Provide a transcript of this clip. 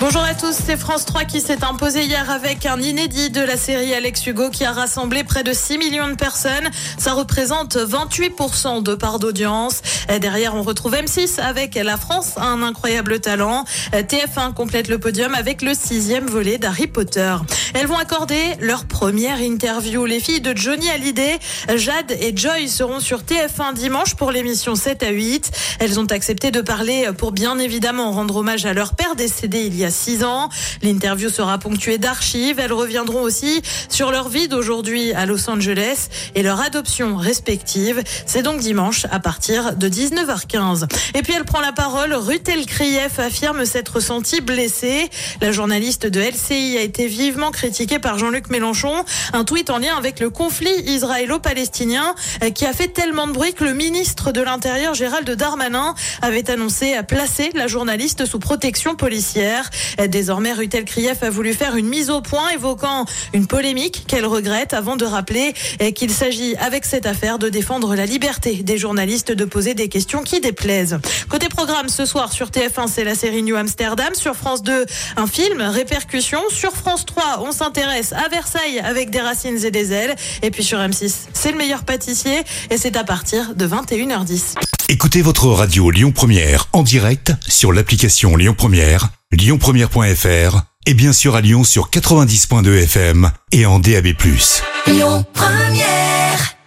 Bonjour à tous, c'est France 3 qui s'est imposé hier avec un inédit de la série Alex Hugo qui a rassemblé près de 6 millions de personnes. Ça représente 28% de part d'audience. Derrière, on retrouve M6 avec La France un incroyable talent. TF1 complète le podium avec le sixième volet d'Harry Potter. Elles vont accorder leur première interview. Les filles de Johnny Hallyday, Jade et Joy seront sur TF1 dimanche pour l'émission 7 à 8. Elles ont accepté de parler pour bien évidemment rendre hommage à leur père décédé il y a 6 ans. L'interview sera ponctuée d'archives. Elles reviendront aussi sur leur vie d'aujourd'hui à Los Angeles et leur adoption respective. C'est donc dimanche à partir de 19h15. Et puis elle prend la parole. Rutel Krief affirme s'être sentie blessée. La journaliste de LCI a été vivement critiquée par Jean-Luc Mélenchon. Un tweet en lien avec le conflit israélo-palestinien qui a fait tellement de bruit que le ministre de l'Intérieur Gérald Darmanin avait annoncé à placer la journaliste sous protection policière. Désormais, Rutel Krief a voulu faire une mise au point évoquant une polémique qu'elle regrette avant de rappeler qu'il s'agit avec cette affaire de défendre la liberté des journalistes de poser des questions qui déplaisent. Programme ce soir sur TF1, c'est la série New Amsterdam. Sur France 2, un film, Répercussion. Sur France 3, on s'intéresse à Versailles avec des racines et des ailes. Et puis sur M6, c'est le meilleur pâtissier et c'est à partir de 21h10. Écoutez votre radio Lyon Première en direct sur l'application Lyon Première, lyonpremière.fr et bien sûr à Lyon sur 90.2 FM et en DAB+. Lyon Première.